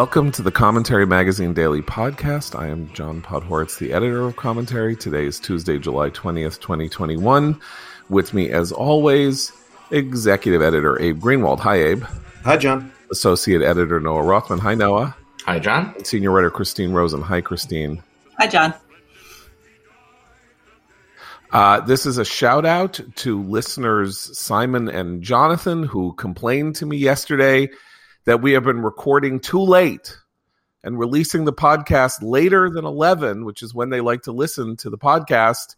Welcome to the Commentary Magazine Daily Podcast. I am John Podhoretz, the editor of Commentary. Today is Tuesday, July 20th, 2021. With me, as always, executive editor Abe Greenwald. Hi, Abe. Hi, John. Associate editor Noah Rothman. Hi, Noah. Hi, John. And senior writer Christine Rosen. Hi, Christine. Hi, John. Uh, this is a shout out to listeners Simon and Jonathan who complained to me yesterday that we have been recording too late and releasing the podcast later than 11, which is when they like to listen to the podcast.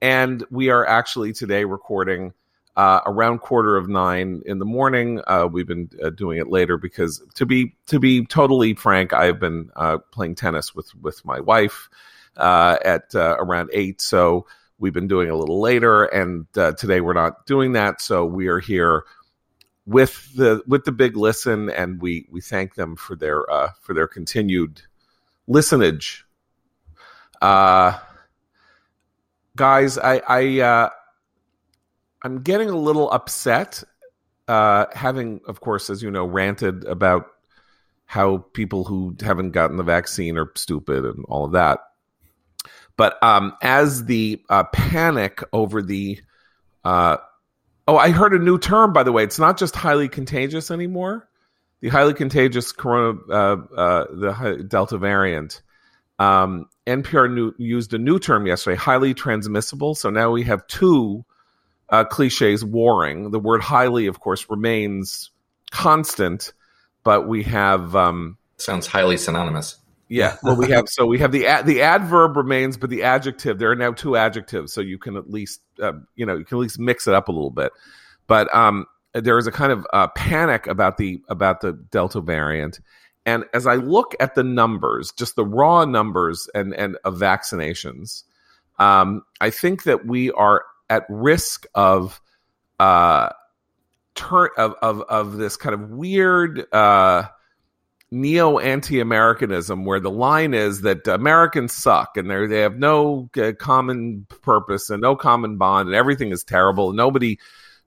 And we are actually today recording uh, around quarter of nine in the morning. Uh, we've been uh, doing it later because, to be to be totally frank, I've been uh, playing tennis with with my wife uh, at uh, around eight. So we've been doing a little later, and today we're not doing that. So we are here with the with the big listen, and we we thank them for their uh, for their continued listenage. Uh, guys, I I uh, I'm getting a little upset, uh, having of course, as you know, ranted about how people who haven't gotten the vaccine are stupid and all of that. But um, as the uh, panic over the uh, Oh, I heard a new term, by the way. It's not just highly contagious anymore. The highly contagious corona, uh, uh, the Delta variant. Um, NPR new, used a new term yesterday, highly transmissible. So now we have two uh, cliches warring. The word highly, of course, remains constant, but we have. Um, Sounds highly synonymous. Yeah, well, we have so we have the ad, the adverb remains, but the adjective there are now two adjectives, so you can at least uh, you know you can at least mix it up a little bit. But um, there is a kind of uh, panic about the about the Delta variant, and as I look at the numbers, just the raw numbers and and of vaccinations, um, I think that we are at risk of uh turn of of of this kind of weird. Uh, neo anti Americanism, where the line is that Americans suck and they have no uh, common purpose and no common bond and everything is terrible. And nobody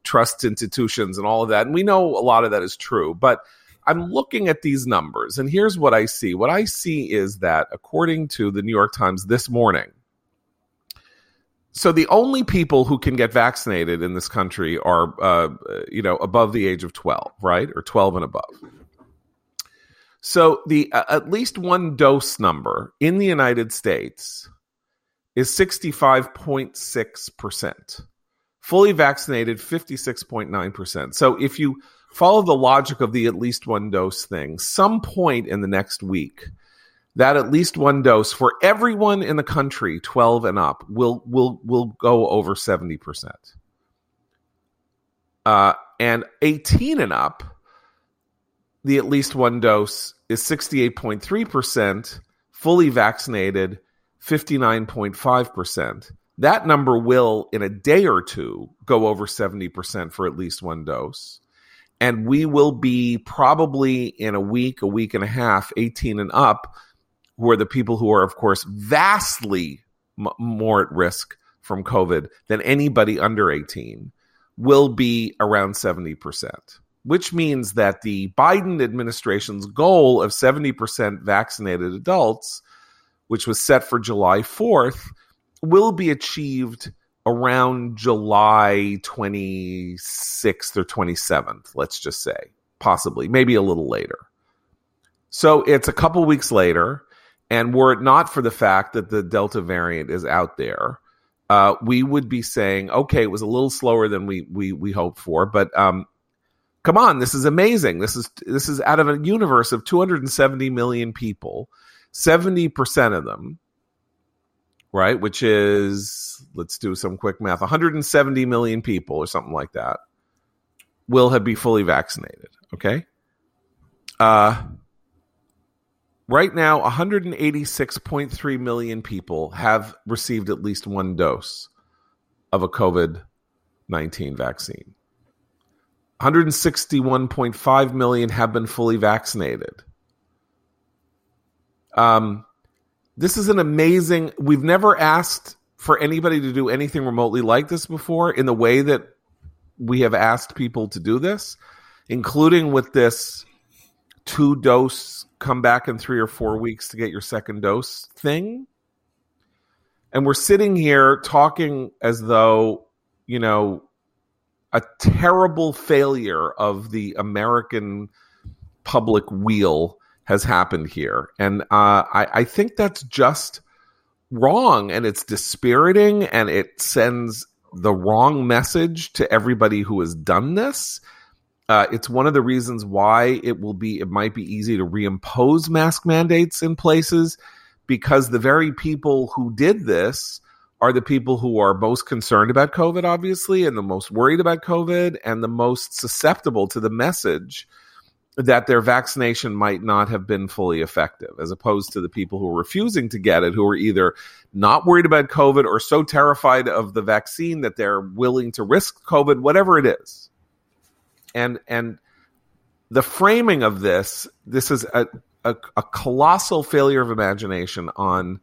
trusts institutions and all of that. And we know a lot of that is true. But I'm looking at these numbers and here's what I see. What I see is that according to the New York Times this morning, so the only people who can get vaccinated in this country are, uh, you know, above the age of 12, right? Or 12 and above. So the uh, at least one dose number in the United States is 65.6%. Fully vaccinated 56.9%. So if you follow the logic of the at least one dose thing, some point in the next week that at least one dose for everyone in the country 12 and up will will will go over 70%. Uh, and 18 and up the at least one dose is 68.3%, fully vaccinated 59.5%. That number will, in a day or two, go over 70% for at least one dose. And we will be probably in a week, a week and a half, 18 and up, who are the people who are, of course, vastly m- more at risk from COVID than anybody under 18, will be around 70% which means that the Biden administration's goal of 70% vaccinated adults, which was set for July 4th, will be achieved around July 26th or 27th, let's just say, possibly, maybe a little later. So it's a couple weeks later, and were it not for the fact that the Delta variant is out there, uh, we would be saying, okay, it was a little slower than we we we hoped for, but um, come on, this is amazing. This is this is out of a universe of 270 million people, 70% of them, right, which is let's do some quick math, 170 million people or something like that will have be fully vaccinated, okay? Uh right now 186.3 million people have received at least one dose of a COVID-19 vaccine. 161.5 million have been fully vaccinated. Um, this is an amazing. We've never asked for anybody to do anything remotely like this before in the way that we have asked people to do this, including with this two dose come back in three or four weeks to get your second dose thing. And we're sitting here talking as though, you know, a terrible failure of the American public wheel has happened here. And uh, I, I think that's just wrong and it's dispiriting and it sends the wrong message to everybody who has done this. Uh, it's one of the reasons why it will be it might be easy to reimpose mask mandates in places because the very people who did this are the people who are most concerned about COVID, obviously, and the most worried about COVID and the most susceptible to the message that their vaccination might not have been fully effective, as opposed to the people who are refusing to get it, who are either not worried about COVID or so terrified of the vaccine that they're willing to risk COVID, whatever it is. And and the framing of this, this is a, a, a colossal failure of imagination on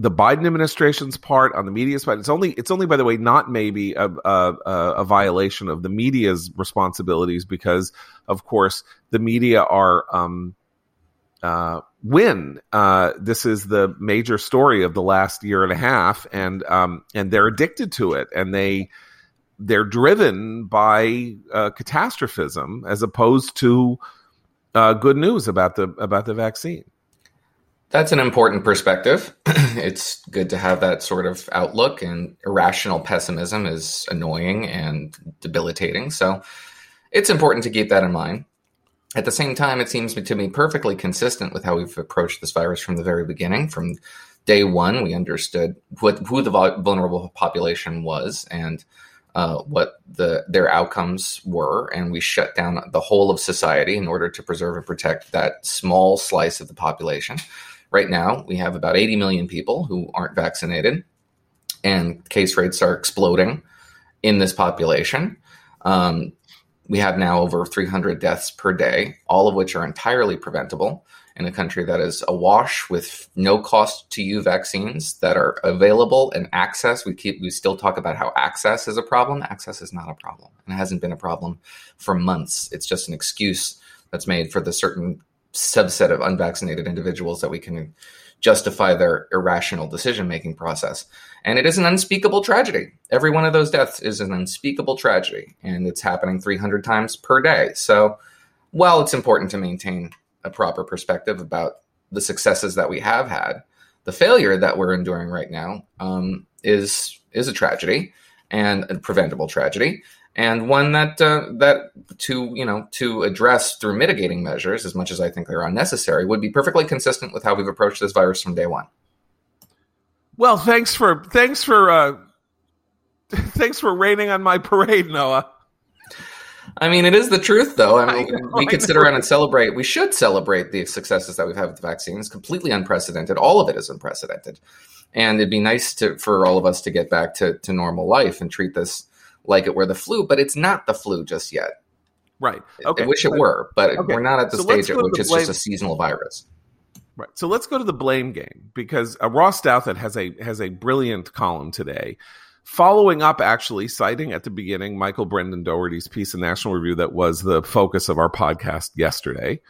the Biden administration's part, on the media's part. It's only, it's only, by the way, not maybe a, a, a, violation of the media's responsibilities because, of course, the media are um, uh, win. Uh, this is the major story of the last year and a half, and um, and they're addicted to it, and they they're driven by uh, catastrophism as opposed to uh, good news about the about the vaccine. That's an important perspective. it's good to have that sort of outlook, and irrational pessimism is annoying and debilitating. So it's important to keep that in mind. At the same time, it seems to me perfectly consistent with how we've approached this virus from the very beginning. From day one, we understood what, who the vulnerable population was and uh, what the their outcomes were, and we shut down the whole of society in order to preserve and protect that small slice of the population. Right now, we have about 80 million people who aren't vaccinated, and case rates are exploding in this population. Um, we have now over 300 deaths per day, all of which are entirely preventable in a country that is awash with no cost to you vaccines that are available and access. We keep we still talk about how access is a problem. Access is not a problem, and it hasn't been a problem for months. It's just an excuse that's made for the certain subset of unvaccinated individuals that we can justify their irrational decision making process. And it is an unspeakable tragedy. Every one of those deaths is an unspeakable tragedy, and it's happening 300 times per day. So, while it's important to maintain a proper perspective about the successes that we have had, the failure that we're enduring right now um, is is a tragedy and a preventable tragedy and one that uh, that to you know to address through mitigating measures as much as I think they're unnecessary would be perfectly consistent with how we've approached this virus from day one. Well, thanks for thanks for uh, thanks for raining on my parade, Noah. I mean, it is the truth, though. I mean, I know, we could sit around and celebrate. We should celebrate the successes that we've had with the vaccines. Completely unprecedented. All of it is unprecedented, and it'd be nice to for all of us to get back to to normal life and treat this like it were the flu, but it's not the flu just yet. Right. Okay. I wish it were, but okay. we're not at the so stage at which it's blame. just a seasonal virus. Right. So let's go to the blame game because uh, Ross Douthat has a has a brilliant column today, following up actually citing at the beginning Michael Brendan Dougherty's piece in National Review that was the focus of our podcast yesterday.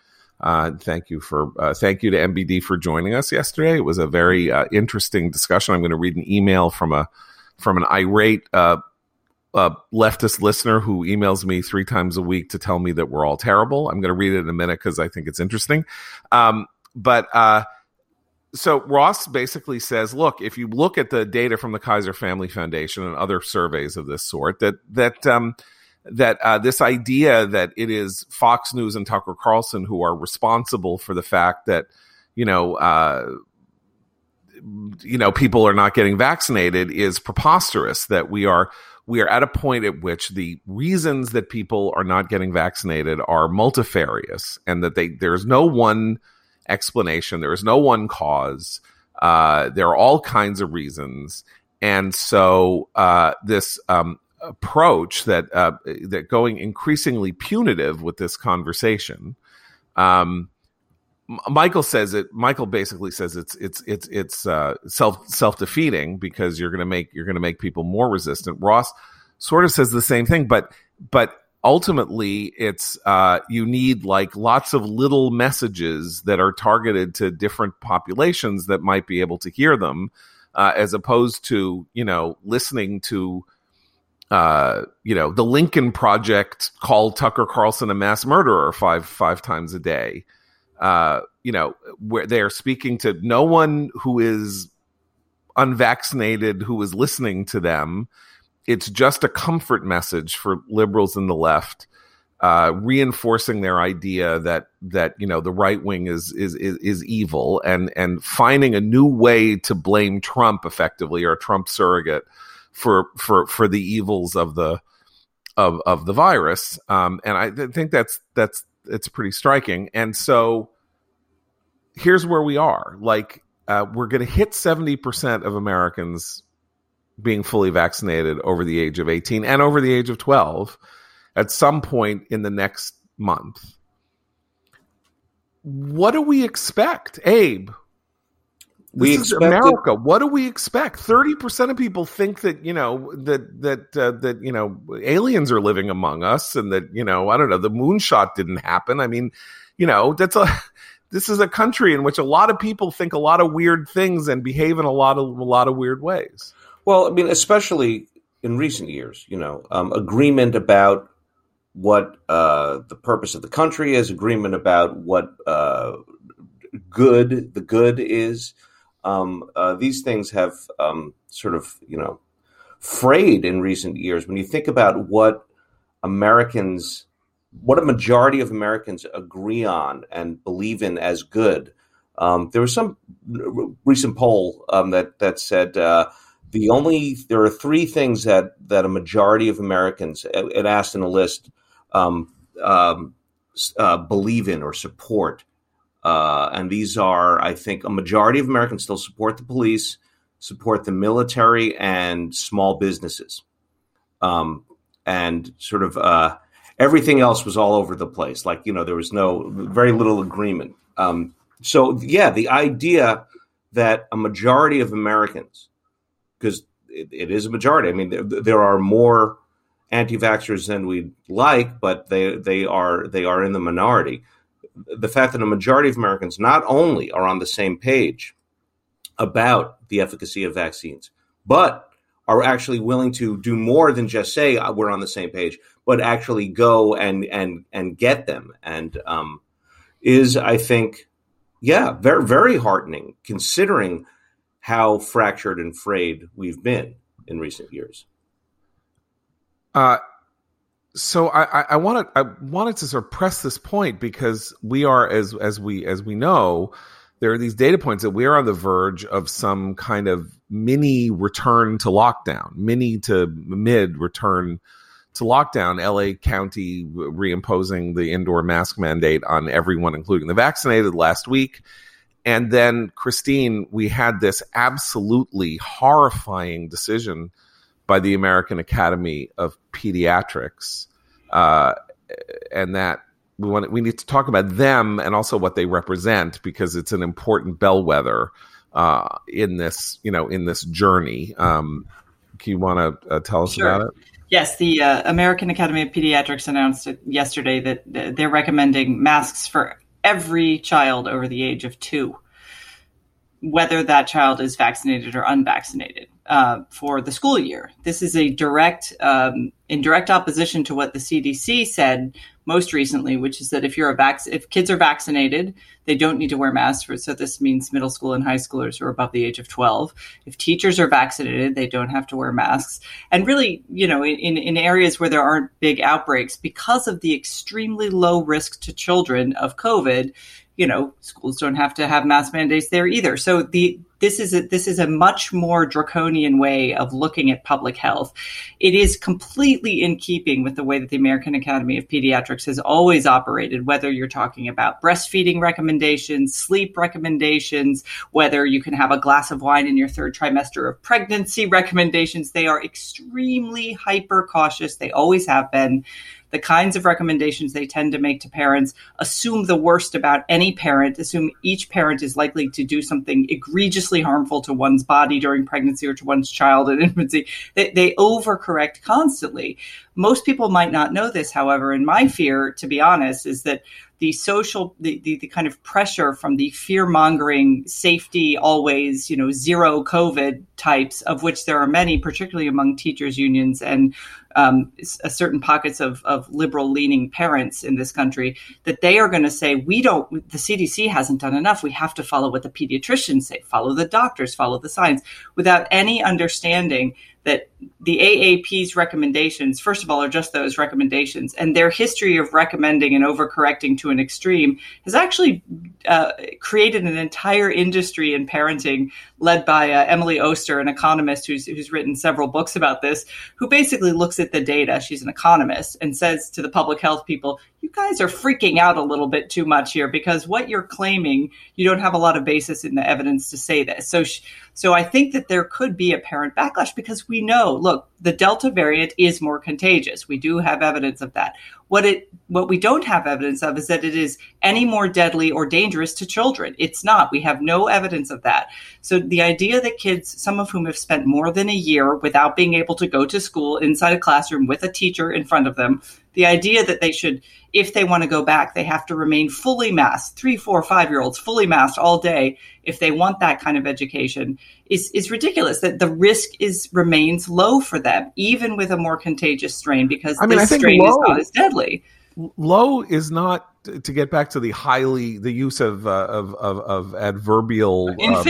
Uh, thank you for uh, thank you to MBD for joining us yesterday. It was a very uh, interesting discussion. I'm going to read an email from a from an irate a leftist listener who emails me three times a week to tell me that we're all terrible. I'm going to read it in a minute because I think it's interesting. Um, but uh, so Ross basically says, look, if you look at the data from the Kaiser Family Foundation and other surveys of this sort, that that um, that uh, this idea that it is Fox News and Tucker Carlson who are responsible for the fact that you know. Uh, you know, people are not getting vaccinated is preposterous. That we are we are at a point at which the reasons that people are not getting vaccinated are multifarious and that they there's no one explanation there is no one cause uh, there are all kinds of reasons. And so uh, this um, approach that uh, that going increasingly punitive with this conversation um, Michael says it. Michael basically says it's it's it's it's uh, self self defeating because you're going to make you're going to make people more resistant. Ross sort of says the same thing, but but ultimately it's uh, you need like lots of little messages that are targeted to different populations that might be able to hear them uh, as opposed to you know listening to uh, you know the lincoln project called tucker carlson a mass murderer five five times a day uh, you know where they are speaking to no one who is unvaccinated who is listening to them it's just a comfort message for liberals in the left, uh, reinforcing their idea that that you know the right wing is, is is is evil and and finding a new way to blame Trump effectively or Trump surrogate for for for the evils of the of of the virus. Um, and I th- think that's that's it's pretty striking. And so here's where we are. Like uh, we're going to hit seventy percent of Americans being fully vaccinated over the age of 18 and over the age of 12 at some point in the next month. What do we expect, Abe? We expect America. What do we expect? Thirty percent of people think that you know that that uh, that you know aliens are living among us, and that you know I don't know the moonshot didn't happen. I mean, you know that's a this is a country in which a lot of people think a lot of weird things and behave in a lot of a lot of weird ways. Well, I mean, especially in recent years, you know, um, agreement about what uh, the purpose of the country is, agreement about what uh, good the good is. Um, uh, these things have um, sort of, you know, frayed in recent years. When you think about what Americans, what a majority of Americans agree on and believe in as good. Um, there was some recent poll um, that that said uh, the only there are three things that that a majority of Americans, it asked in a list, um, um, uh, believe in or support, uh, and these are, I think, a majority of Americans still support the police, support the military, and small businesses, um, and sort of uh, everything else was all over the place. Like you know, there was no very little agreement. Um, so yeah, the idea that a majority of Americans because it, it is a majority. I mean, there, there are more anti-vaxxers than we'd like, but they they are they are in the minority. The fact that a majority of Americans not only are on the same page about the efficacy of vaccines, but are actually willing to do more than just say uh, we're on the same page, but actually go and and and get them, and um, is I think, yeah, very very heartening considering how fractured and frayed we've been in recent years. Uh, so I, I wanted I wanted to sort of press this point because we are as as we as we know there are these data points that we are on the verge of some kind of mini return to lockdown, mini to mid return to lockdown. LA County reimposing the indoor mask mandate on everyone, including the vaccinated, last week. And then, Christine, we had this absolutely horrifying decision by the American Academy of Pediatrics, uh, and that we want we need to talk about them and also what they represent because it's an important bellwether uh, in this you know in this journey. Um, can you want to uh, tell us sure. about it? Yes, the uh, American Academy of Pediatrics announced yesterday that they're recommending masks for every child over the age of two, whether that child is vaccinated or unvaccinated, uh, for the school year. This is a direct, um, in direct opposition to what the CDC said most recently, which is that if you're a vac- if kids are vaccinated, they don't need to wear masks. For, so this means middle school and high schoolers who are above the age of 12. If teachers are vaccinated, they don't have to wear masks. And really, you know, in, in areas where there aren't big outbreaks, because of the extremely low risk to children of COVID, you know, schools don't have to have mask mandates there either. So the this is a, this is a much more draconian way of looking at public health. It is completely in keeping with the way that the American Academy of Pediatrics has always operated. Whether you're talking about breastfeeding recommendations, sleep recommendations, whether you can have a glass of wine in your third trimester of pregnancy recommendations, they are extremely hyper cautious. They always have been the kinds of recommendations they tend to make to parents, assume the worst about any parent, assume each parent is likely to do something egregiously harmful to one's body during pregnancy or to one's child in infancy. They, they overcorrect constantly. Most people might not know this, however, and my fear, to be honest, is that the social the, the, the kind of pressure from the fear mongering safety always you know zero covid types of which there are many particularly among teachers unions and um, certain pockets of, of liberal leaning parents in this country that they are going to say we don't the cdc hasn't done enough. We have to follow what the pediatricians say. Follow the doctors. Follow the science. Without any understanding that the AAP's recommendations, first of all, are just those recommendations, and their history of recommending and overcorrecting to an extreme has actually uh, created an entire industry in parenting led by uh, Emily Oster, an economist who's, who's written several books about this, who basically looks at the data. She's an economist and says to the public health people, you guys are freaking out a little bit too much here because what you're claiming, you don't have a lot of basis in the evidence to say this. So, so I think that there could be a parent backlash because we know, Oh, look, the Delta variant is more contagious. We do have evidence of that. What it what we don't have evidence of is that it is any more deadly or dangerous to children. It's not. We have no evidence of that. So the idea that kids, some of whom have spent more than a year without being able to go to school inside a classroom with a teacher in front of them, the idea that they should, if they want to go back, they have to remain fully masked, three, four, five year olds fully masked all day if they want that kind of education is, is ridiculous. That the risk is remains low for them, even with a more contagious strain, because I mean, this strain low, is not as deadly. Low is not to get back to the highly the use of uh, of, of, of adverbial uh.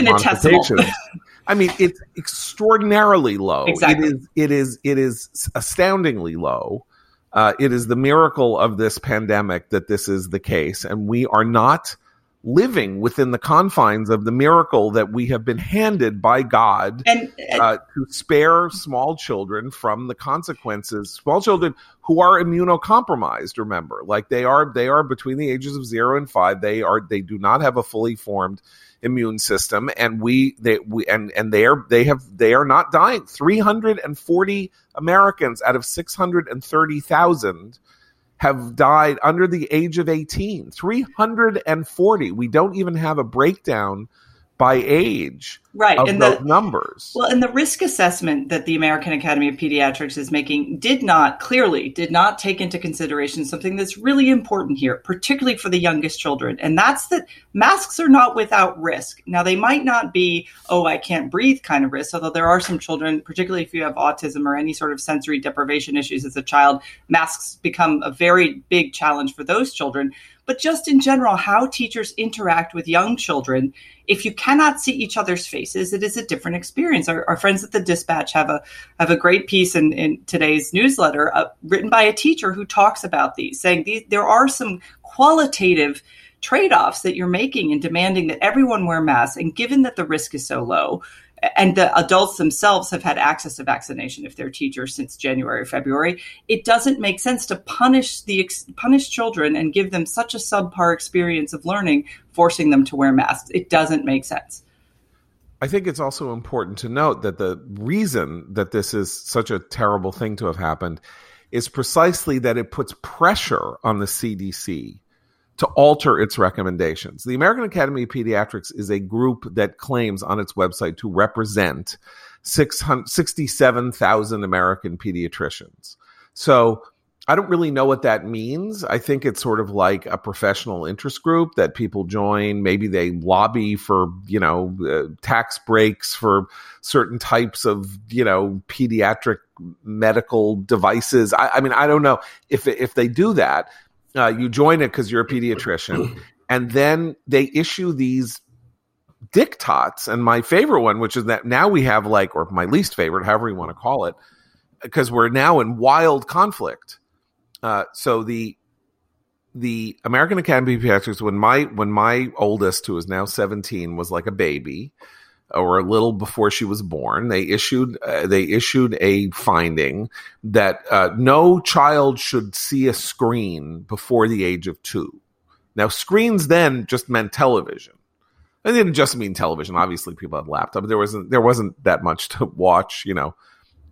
I mean, it's extraordinarily low. Exactly. It is. It is. It is astoundingly low. Uh, it is the miracle of this pandemic that this is the case, and we are not living within the confines of the miracle that we have been handed by God and, uh, to spare small children from the consequences. Small children who are immunocompromised, remember, like they are, they are between the ages of zero and five. They are, they do not have a fully formed immune system and we they we and and they are they have they are not dying 340 americans out of 630,000 have died under the age of 18 340 we don't even have a breakdown by age right of and those the, numbers. Well and the risk assessment that the american academy of pediatrics is making did not clearly did not take into consideration something that's really important here particularly for the youngest children and that's that masks are not without risk. Now they might not be oh i can't breathe kind of risk although there are some children particularly if you have autism or any sort of sensory deprivation issues as a child masks become a very big challenge for those children but just in general, how teachers interact with young children. If you cannot see each other's faces, it is a different experience. Our, our friends at the Dispatch have a have a great piece in, in today's newsletter uh, written by a teacher who talks about these, saying these, there are some qualitative trade-offs that you're making in demanding that everyone wear masks and given that the risk is so low and the adults themselves have had access to vaccination if they're teachers since January February. It doesn't make sense to punish the punish children and give them such a subpar experience of learning, forcing them to wear masks. It doesn't make sense. I think it's also important to note that the reason that this is such a terrible thing to have happened is precisely that it puts pressure on the CDC to alter its recommendations. The American Academy of Pediatrics is a group that claims on its website to represent 67,000 American pediatricians. So I don't really know what that means. I think it's sort of like a professional interest group that people join. Maybe they lobby for, you know, uh, tax breaks for certain types of, you know, pediatric medical devices. I, I mean, I don't know if if they do that uh, you join it because you're a pediatrician, and then they issue these diktats. And my favorite one, which is that now we have like, or my least favorite, however you want to call it, because we're now in wild conflict. Uh, so the the American Academy of Pediatrics, when my when my oldest, who is now seventeen, was like a baby, or a little before she was born, they issued uh, they issued a finding that uh, no child should see a screen before the age of two. Now, screens then just meant television. It didn't just mean television. Obviously, people had laptops. There wasn't there wasn't that much to watch. You know,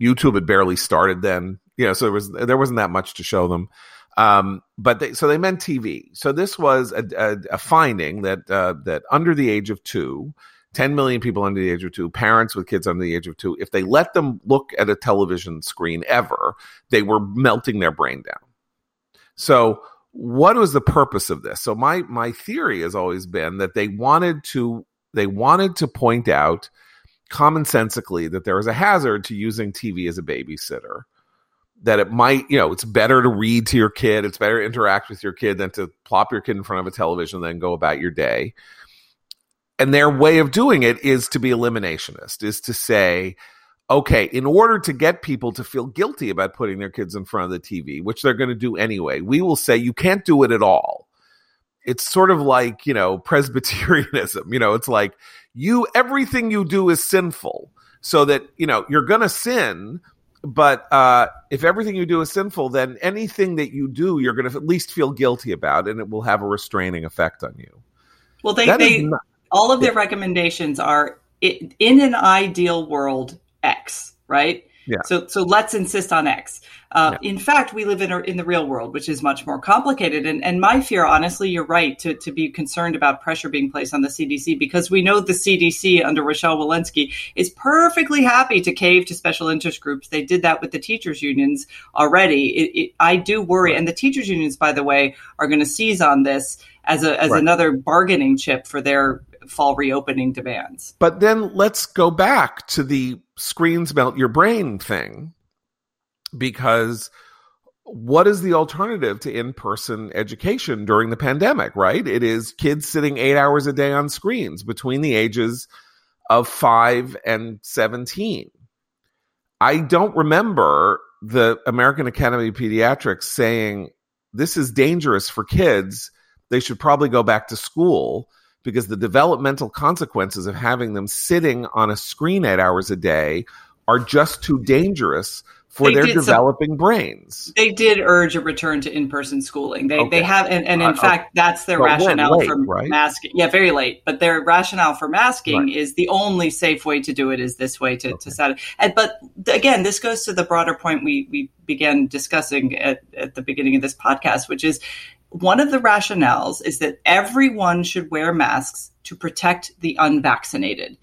YouTube had barely started then. You know, so there was there wasn't that much to show them. Um, but they, so they meant TV. So this was a, a, a finding that uh, that under the age of two, 10 million people under the age of two, parents with kids under the age of two, if they let them look at a television screen ever, they were melting their brain down. So what was the purpose of this? So my my theory has always been that they wanted to they wanted to point out commonsensically that there is a hazard to using TV as a babysitter that it might, you know, it's better to read to your kid, it's better to interact with your kid than to plop your kid in front of a television and then go about your day. And their way of doing it is to be eliminationist, is to say, okay, in order to get people to feel guilty about putting their kids in front of the TV, which they're going to do anyway, we will say you can't do it at all. It's sort of like, you know, Presbyterianism. You know, it's like you, everything you do is sinful. So that, you know, you're going to sin, but uh, if everything you do is sinful, then anything that you do, you're going to at least feel guilty about, and it will have a restraining effect on you. Well, they, they not, all of their recommendations are in an ideal world X, right? Yeah. So so let's insist on X. Uh, yeah. In fact, we live in a, in the real world, which is much more complicated. And and my fear, honestly, you're right to to be concerned about pressure being placed on the CDC because we know the CDC under Rochelle Walensky is perfectly happy to cave to special interest groups. They did that with the teachers unions already. It, it, I do worry, right. and the teachers unions, by the way, are going to seize on this as a as right. another bargaining chip for their fall reopening demands. But then let's go back to the screens melt your brain thing because what is the alternative to in-person education during the pandemic right? It is kids sitting eight hours a day on screens between the ages of 5 and 17 i don't remember the american academy of pediatrics saying this is dangerous for kids. They should probably go back to school because the developmental consequences of having them sitting on a screen eight hours a day are just too dangerous for they their developing some, brains. They did urge a return to in-person schooling. They okay. they have and, and in uh, fact that's their rationale late, for right? masking. Yeah, very late. But their rationale for masking right. is the only safe way to do it is this way to, okay. to set it. And, but again, this goes to the broader point we we began discussing at, at the beginning of this podcast, which is one of the rationales is that everyone should wear masks to protect the unvaccinated.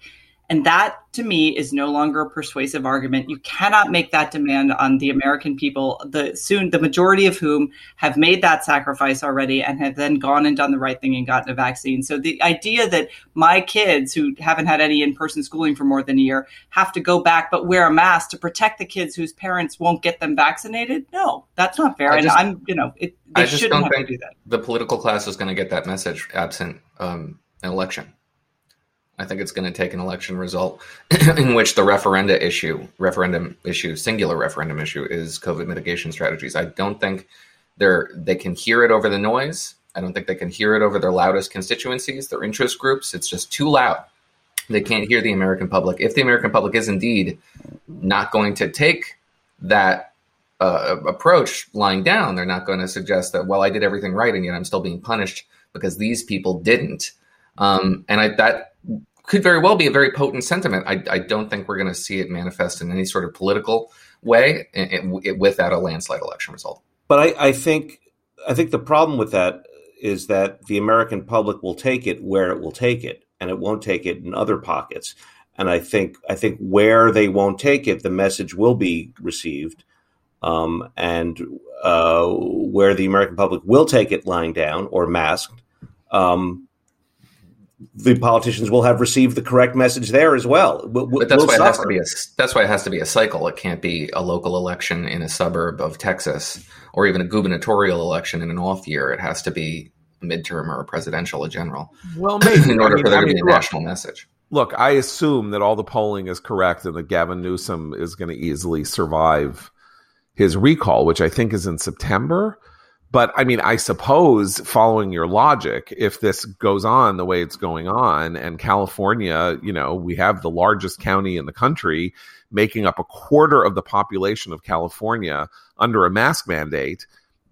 And that to me is no longer a persuasive argument. You cannot make that demand on the American people, the soon the majority of whom have made that sacrifice already and have then gone and done the right thing and gotten a vaccine. So the idea that my kids who haven't had any in-person schooling for more than a year have to go back but wear a mask to protect the kids whose parents won't get them vaccinated, no, that's not fair. Just, and I'm, you know, it, they I just shouldn't don't think do that. The political class is going to get that message absent um, an election. I think it's going to take an election result in which the referenda issue, referendum issue, singular referendum issue is COVID mitigation strategies. I don't think they're they can hear it over the noise. I don't think they can hear it over their loudest constituencies, their interest groups. It's just too loud. They can't hear the American public. If the American public is indeed not going to take that uh, approach lying down, they're not going to suggest that, well, I did everything right and yet I'm still being punished because these people didn't. Um, and I, that could very well be a very potent sentiment. I, I don't think we're going to see it manifest in any sort of political way it, it, without a landslide election result. But I, I think I think the problem with that is that the American public will take it where it will take it, and it won't take it in other pockets. And I think I think where they won't take it, the message will be received, um, and uh, where the American public will take it lying down or masked, um, the politicians will have received the correct message there as well. We'll, but that's we'll why suffer. it has to be a that's why it has to be a cycle. It can't be a local election in a suburb of Texas or even a gubernatorial election in an off year. It has to be a midterm or a presidential, a general. Well, maybe in order I mean, for there I mean, to be a look, national message. Look, I assume that all the polling is correct and that Gavin Newsom is going to easily survive his recall, which I think is in September. But I mean, I suppose following your logic, if this goes on the way it's going on, and California, you know, we have the largest county in the country making up a quarter of the population of California under a mask mandate.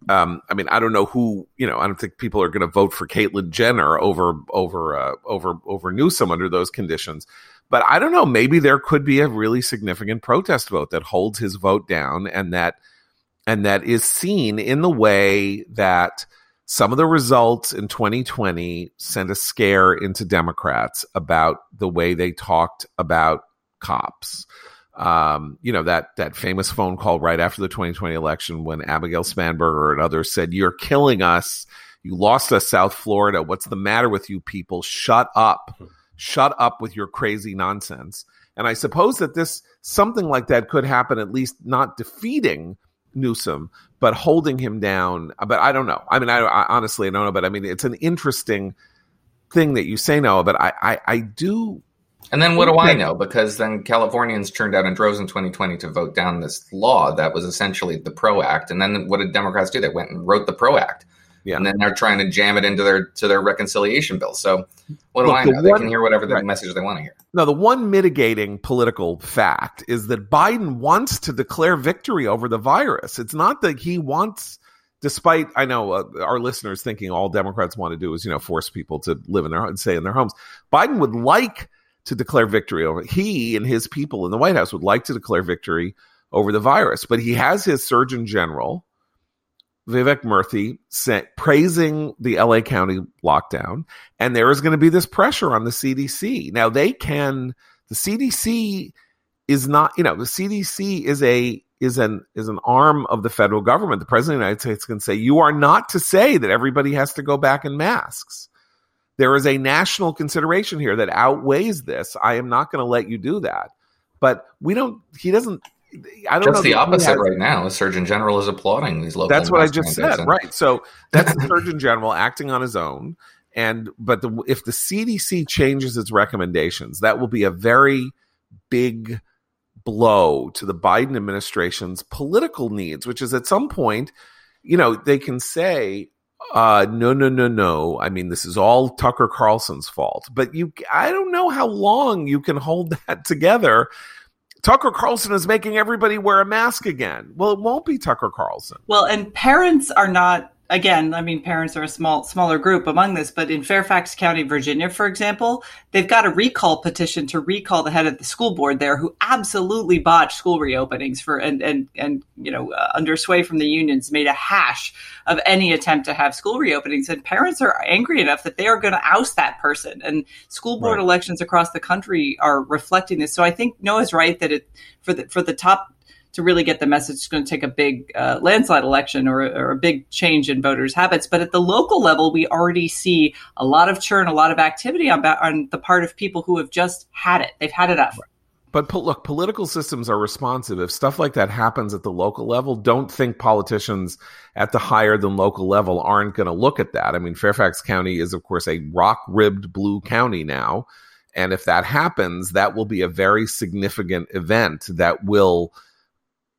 Um, I mean, I don't know who, you know, I don't think people are going to vote for Caitlyn Jenner over over uh, over over Newsom under those conditions. But I don't know. Maybe there could be a really significant protest vote that holds his vote down, and that and that is seen in the way that some of the results in 2020 sent a scare into Democrats about the way they talked about cops. Um, you know that that famous phone call right after the 2020 election when Abigail Spanberger and others said, "You're killing us. You lost us, South Florida. What's the matter with you people? Shut up, shut up with your crazy nonsense." And I suppose that this something like that could happen, at least not defeating Newsom, but holding him down. But I don't know. I mean, I, I honestly I don't know. But I mean, it's an interesting thing that you say, Noah. But I, I, I do. And then what do I know? Because then Californians turned out in droves in 2020 to vote down this law that was essentially the PRO Act. And then what did Democrats do? They went and wrote the PRO Act. Yeah. And then they're trying to jam it into their to their reconciliation bill. So what do Look, I know? The they can hear whatever the right. message they want to hear. No, the one mitigating political fact is that Biden wants to declare victory over the virus. It's not that he wants despite I know uh, our listeners thinking all Democrats want to do is you know force people to live in their and stay in their homes. Biden would like to declare victory over he and his people in the White House would like to declare victory over the virus, but he has his Surgeon General Vivek Murthy sent, praising the LA County lockdown, and there is going to be this pressure on the CDC. Now they can. The CDC is not. You know, the CDC is a is an is an arm of the federal government. The president of the United States can say, "You are not to say that everybody has to go back in masks." There is a national consideration here that outweighs this. I am not going to let you do that. But we don't. He doesn't I don't Just the opposite has, right now. The Surgeon General is applauding these local. That's what I just said, and, right? So that's the Surgeon General acting on his own, and but the, if the CDC changes its recommendations, that will be a very big blow to the Biden administration's political needs. Which is at some point, you know, they can say, uh, no, no, no, no. I mean, this is all Tucker Carlson's fault. But you, I don't know how long you can hold that together Tucker Carlson is making everybody wear a mask again. Well, it won't be Tucker Carlson. Well, and parents are not again, I mean, parents are a small, smaller group among this, but in Fairfax County, Virginia, for example, they've got a recall petition to recall the head of the school board there, who absolutely botched school reopenings for and and and you know uh, under sway from the unions made a hash of any attempt to have school reopenings, and parents are angry enough that they are going to oust that person, and school board right. elections across the country are reflecting this. So I think Noah's right that it for the for the top to really get the message, it's going to take a big uh, landslide election or, or, a big change in voters' habits. But at the local level, we already see a lot of churn, a lot of activity on, on the part of people who have just had it. They've had it up. But look, political systems are responsive. If stuff like that happens at the local level, don't think politicians at the higher than local level aren't going to look at that. I mean, Fairfax County is, of course, a rock ribbed blue county now. And if that happens, that will be a very significant event that will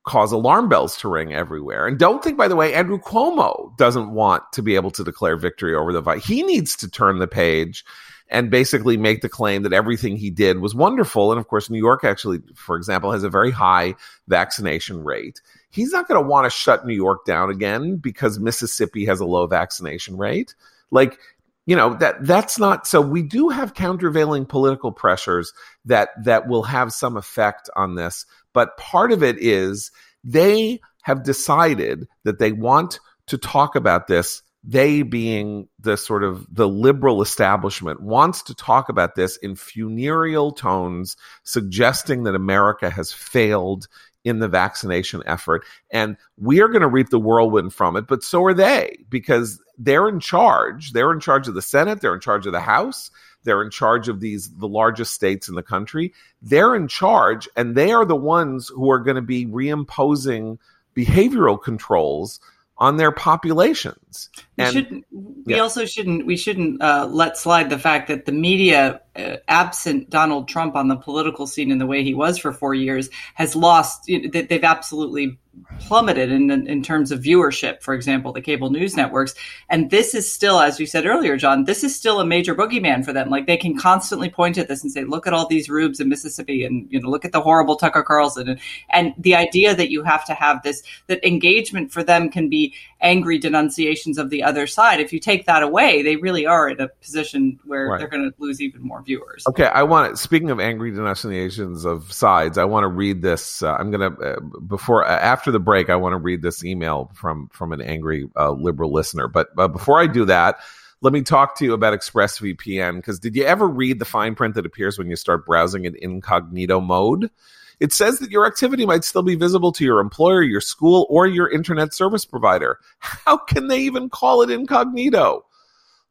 cause alarm bells to ring everywhere. And don't think, by the way, Andrew Cuomo doesn't want to be able to declare victory over the virus. He needs to turn the page and basically make the claim that everything he did was wonderful. And of course, New York actually, for example, has a very high vaccination rate. He's not going to want to shut New York down again because Mississippi has a low vaccination rate. Like, you know that that's not so we do have countervailing political pressures that that will have some effect on this but part of it is they have decided that they want to talk about this they being the sort of the liberal establishment wants to talk about this in funereal tones suggesting that america has failed in the vaccination effort. And we are going to reap the whirlwind from it but so are they because they're in charge. They're in charge of the senate they're in charge of the house they're in charge of these the largest states in the country. They're in charge, and they are the ones who are going to be reimposing behavioral controls on their populations. We and, shouldn't. We yeah. also shouldn't. We shouldn't uh, let slide the fact that the media, uh, absent Donald Trump on the political scene in the way he was for four years, has lost. You know, they've absolutely plummeted in, in terms of viewership, for example, the cable news networks. And this is still, as you said earlier, John, this is still a major boogeyman for them. Like they can constantly point at this and say, look at all these rubes in Mississippi and, you know, look at the horrible Tucker Carlson. And, and the idea that you have to have this, that engagement for them can be angry denunciations of the other side. If you take that away, they really are in a position where Right. they're going to lose even more viewers. Okay, I want. Speaking of angry denunciations of sides, I want to read this. Uh, I'm gonna uh, before uh, after the break. I want to read this email from from an angry uh, liberal listener. But uh, before I do that, let me talk to you about ExpressVPN. Because did you ever read the fine print that appears when you start browsing in incognito mode? It says that your activity might still be visible to your employer, your school, or your internet service provider. How can they even call it incognito?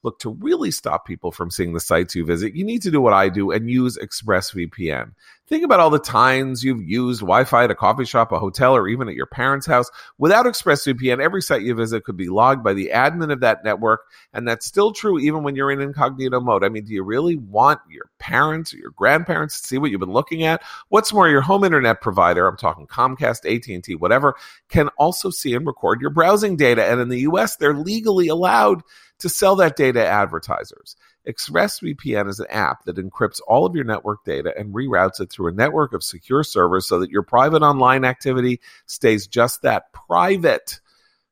Look, to really stop people from seeing the sites you visit, you need to do what I do and use ExpressVPN. Think about all the times you've used Wi Fi at a coffee shop, a hotel, or even at your parents' house. Without ExpressVPN, every site you visit could be logged by the admin of that network, and that's still true even when you're in incognito mode. I mean, do you really want your parents or your grandparents to see what you've been looking at? What's more, your home internet provider, I'm talking Comcast, AT&T, whatever, can also see and record your browsing data, and in the US, they're legally allowed to sell that data to advertisers. ExpressVPN is an app that encrypts all of your network data and reroutes it through a network of secure servers so that your private online activity stays just that private.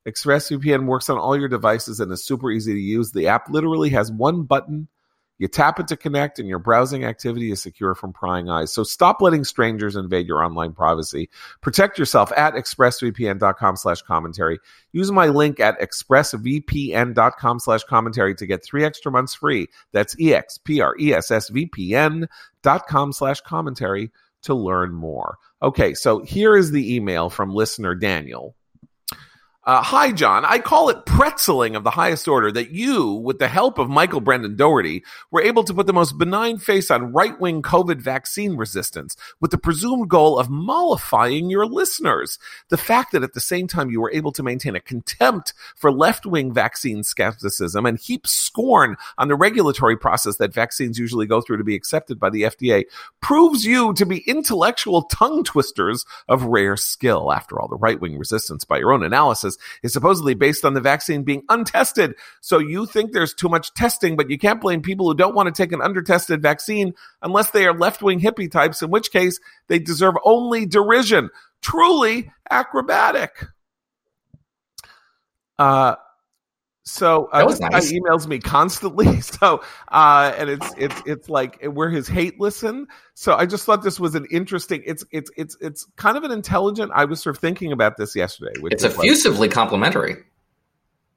ExpressVPN works on all your devices and is super easy to use. The app literally has one button. You tap it to connect, and your browsing activity is secure from prying eyes. So stop letting strangers invade your online privacy. Protect yourself at expressvpn.com slash commentary. Use my link at expressvpn.com slash commentary to get three extra months free. That's E E-X-P-R-E-S-S-V-P-N dot com slash commentary to learn more. Okay, so here is the email from listener Daniel. Uh, Hi, John. I call it pretzeling of the highest order that you, with the help of Michael Brendan Doherty, were able to put the most benign face on right wing COVID vaccine resistance with the presumed goal of mollifying your listeners. The fact that at the same time you were able to maintain a contempt for left wing vaccine skepticism and heap scorn on the regulatory process that vaccines usually go through to be accepted by the FDA proves you to be intellectual tongue twisters of rare skill. After all, the right wing resistance, by your own analysis, is supposedly based on the vaccine being untested. So you think there's too much testing, but you can't blame people who don't want to take an undertested vaccine unless they are left wing hippie types, in which case they deserve only derision. Truly acrobatic. Uh, so uh, nice. guy emails me constantly. So uh, and it's it's it's like we're his hate listen. So I just thought this was an interesting. It's it's it's it's kind of an intelligent. I was sort of thinking about this yesterday. It's is like- effusively complimentary.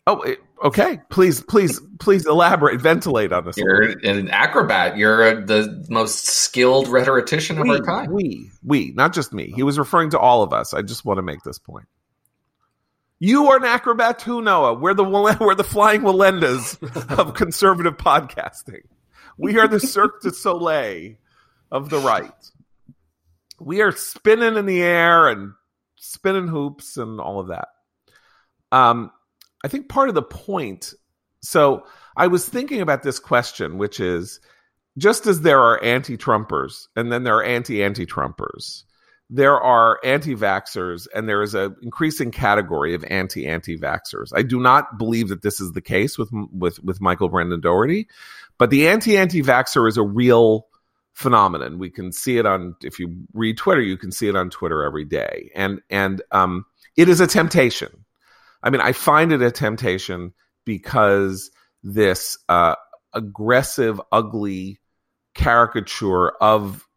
oh, it- okay. Please please please elaborate, ventilate on this. You're an acrobat. You're uh the most skilled rhetorician of our time. we we not just me. He was referring to all of us. I just want to make this point. You are an acrobat too, Noah. We're the we're the flying Wallendas of conservative podcasting. We are the Cirque du Soleil of the right. We are spinning in the air and spinning hoops and all of that. Um, I think part of the point. So I was thinking about this question, which is just as there are anti-Trumpers and then there are anti-anti-Trumpers, there are anti-vaxxers and there is an increasing category of anti-anti-vaxxers. I do not believe that this is the case with with with Michael Brendan Doherty, but the anti-anti-vaxxer is a real phenomenon. We can see it on if you read Twitter, you can see it on Twitter every day, and and um, it is a temptation. I mean, I find it a temptation because this uh, aggressive, ugly caricature of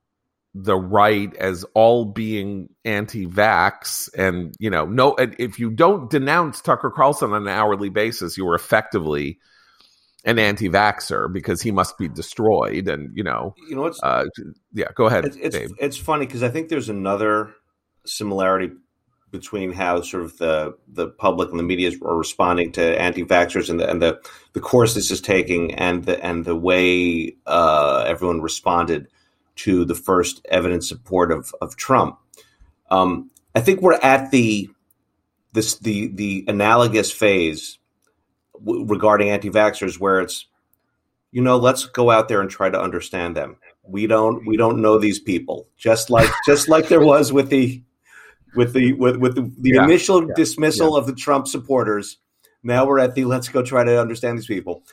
the right as all being anti-vax and you know no if you don't denounce tucker carlson on an hourly basis you are effectively an anti-vaxer because he must be destroyed and you know You know what's uh yeah go ahead it's it's, it's funny because I think there's another similarity between how sort of the the public and the media are responding to anti-vaxxers and the and the, the course this is taking and the and the way uh, everyone responded to the first evidence support of of Trump. Um, I think we're at the this the the analogous phase w- regarding anti-vaxxers where it's you know let's go out there and try to understand them. We don't we don't know these people. Just like just like there was with the with the with, with the, the Yeah, initial yeah, dismissal of the trump supporters. Now we're at the let's go try to understand these people.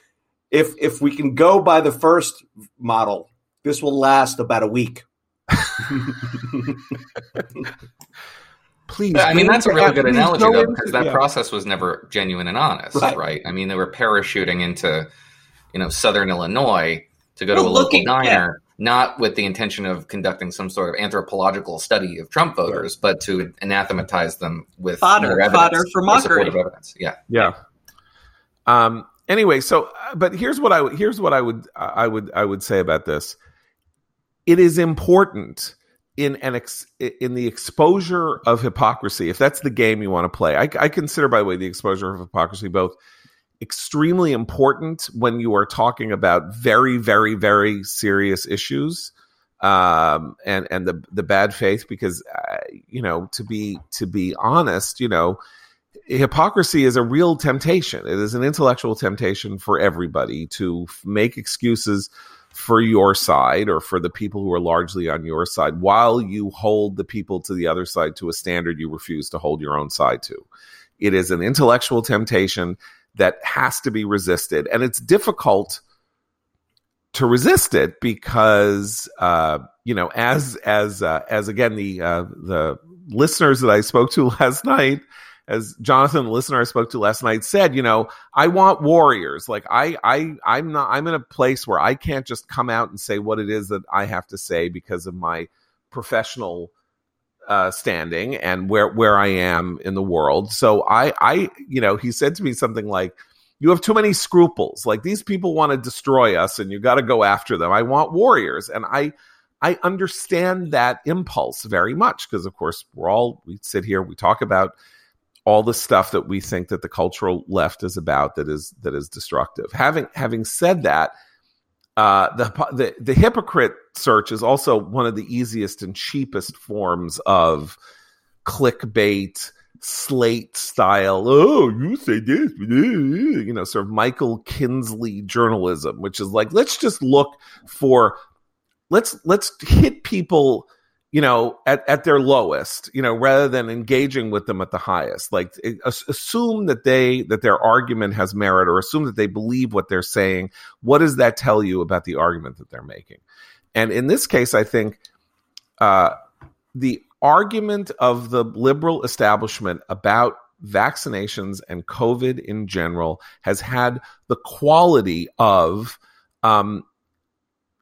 If if we can go by the first model this will last about a week please. I mean, that's a really good analogy though, because that yeah. process was never genuine and honest, Right. right? I mean, they were parachuting into, you know, Southern Illinois to go to a local looking- diner, not with the intention of conducting some sort of anthropological study of Trump voters, but to anathematize them with Fodder- more evidence, fodder for more mockery. evidence. Yeah. Yeah. Um. Anyway, so uh, but here's what I would here's what I would I would I would say about this. It is important in an ex, in the exposure of hypocrisy. If that's the game you want to play, I, I consider, by the way, the exposure of hypocrisy both extremely important when you are talking about very very very serious issues um and and the the bad faith because uh, you know to be to be honest you know hypocrisy is a real temptation. It is an intellectual temptation for everybody to make excuses for your side or for the people who are largely on your side while you hold the people to the other side to a standard you refuse to hold your own side to. It is an intellectual temptation that has to be resisted. And it's difficult to resist it because uh, you know as as uh, as again the uh, the listeners that I spoke to last night as Jonathan, the listener I spoke to last night, said, you know, I want warriors. Like I, I, I'm not. I'm in a place where I can't just come out and say what it is that I have to say because of my professional uh, standing and where where I am in the world. So I, I, you know, he said to me something like, "You have too many scruples. Like these people want to destroy us, and you got to go after them. I want warriors." And I. I understand that impulse very much because, of course, we're all we sit here, we talk about all the stuff that we think that the cultural left is about that is that is destructive. Having having said that, uh, the the the hypocrite search is also one of the easiest and cheapest forms of clickbait slate style oh you say this you know sort of michael kinsley journalism which is like let's just look for let's let's hit people you know at, at their lowest you know rather than engaging with them at the highest. Like assume that they that their argument has merit or assume that they believe what they're saying. What does that tell you about the argument that they're making? And in this case i think uh, the argument of the liberal establishment about vaccinations and covid in general has had the quality of um,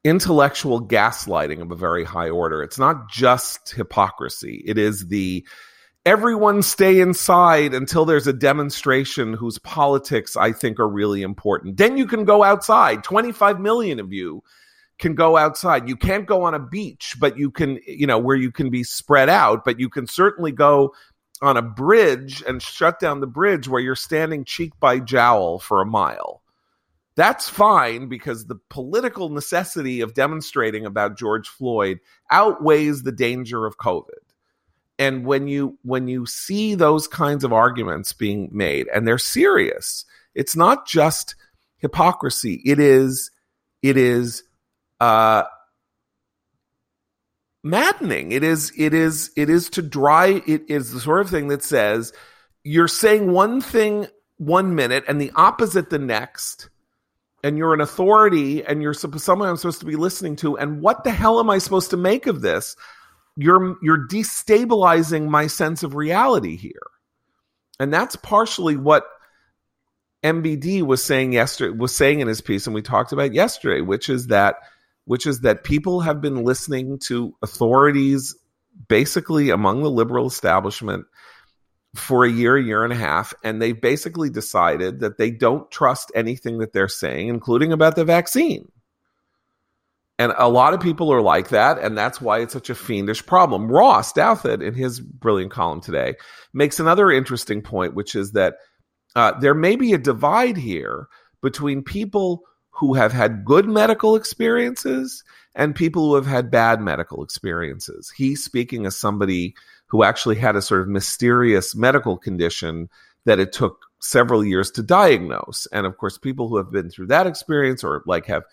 intellectual gaslighting of a very high order. It's not just hypocrisy. It is the everyone stay inside until there's a demonstration whose politics I think are really important. Then you can go outside. 25 million of you can go outside. You can't go on a beach, but you can, you know, where you can be spread out, but you can certainly go on a bridge and shut down the bridge where you're standing cheek by jowl for a mile that's fine because the political necessity of demonstrating about George Floyd outweighs the danger of COVID. And when you when you see those kinds of arguments being made and they're serious, it's not just hypocrisy. It is it is uh maddening. It is it is it is to dry it is the sort of thing that says you're saying one thing one minute and the opposite the next and you're an authority and you're someone I'm supposed to be listening to and what the hell am I supposed to make of this? You're you're destabilizing my sense of reality here. And that's partially what MBD was saying yesterday was saying in his piece and we talked about yesterday which is that which is that people have been listening to authorities basically among the liberal establishment for a year, a year and a half, and they've basically decided that they don't trust anything that they're saying, including about the vaccine. And a lot of people are like that, and that's why it's such a fiendish problem. Ross Douthat, in his brilliant column today, makes another interesting point, which is that uh, there may be a divide here between people who have had good medical experiences and people who have had bad medical experiences. He's speaking as somebody who actually had a sort of mysterious medical condition that it took several years to diagnose. And of course, people who have been through that experience or like have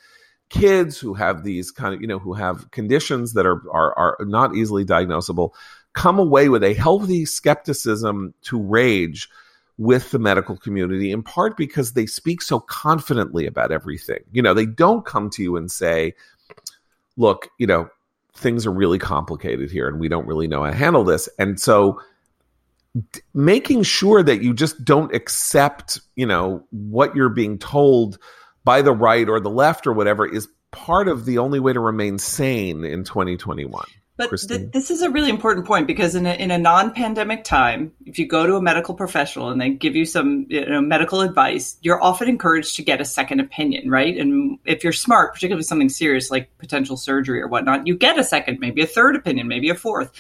kids who have these kind of, you know, who have conditions that are are, are not easily diagnosable come away with a healthy skepticism to rage with the medical community in part because they speak so confidently about everything. You know, they don't come to you and say, look, you know, things are really complicated here and we don't really know how to handle this. And so making sure that you just don't accept, you know, what you're being told by the right or the left or whatever is part of the only way to remain sane in 2021. But th- this is a really important point because in a, in a non-pandemic time, if you go to a medical professional and they give you some you know, medical advice, you're often encouraged to get a second opinion, right? And if you're smart, particularly with something serious like potential surgery or whatnot, you get a second, maybe a third opinion, maybe a fourth.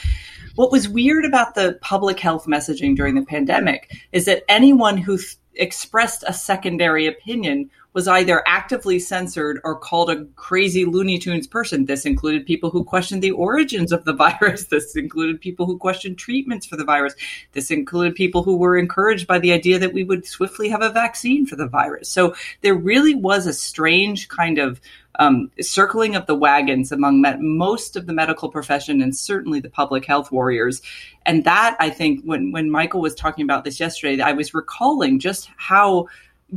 What was weird about the public health messaging during the pandemic is that anyone who th- expressed a secondary opinion was either actively censored or called a crazy Looney Tunes person. This included people who questioned the origins of the virus. This included people who questioned treatments for the virus. This included people who were encouraged by the idea that we would swiftly have a vaccine for the virus. So there really was a strange kind of um, circling of the wagons among met- most of the medical profession and certainly the public health warriors. And that, I think, when, when Michael was talking about this yesterday, I was recalling just how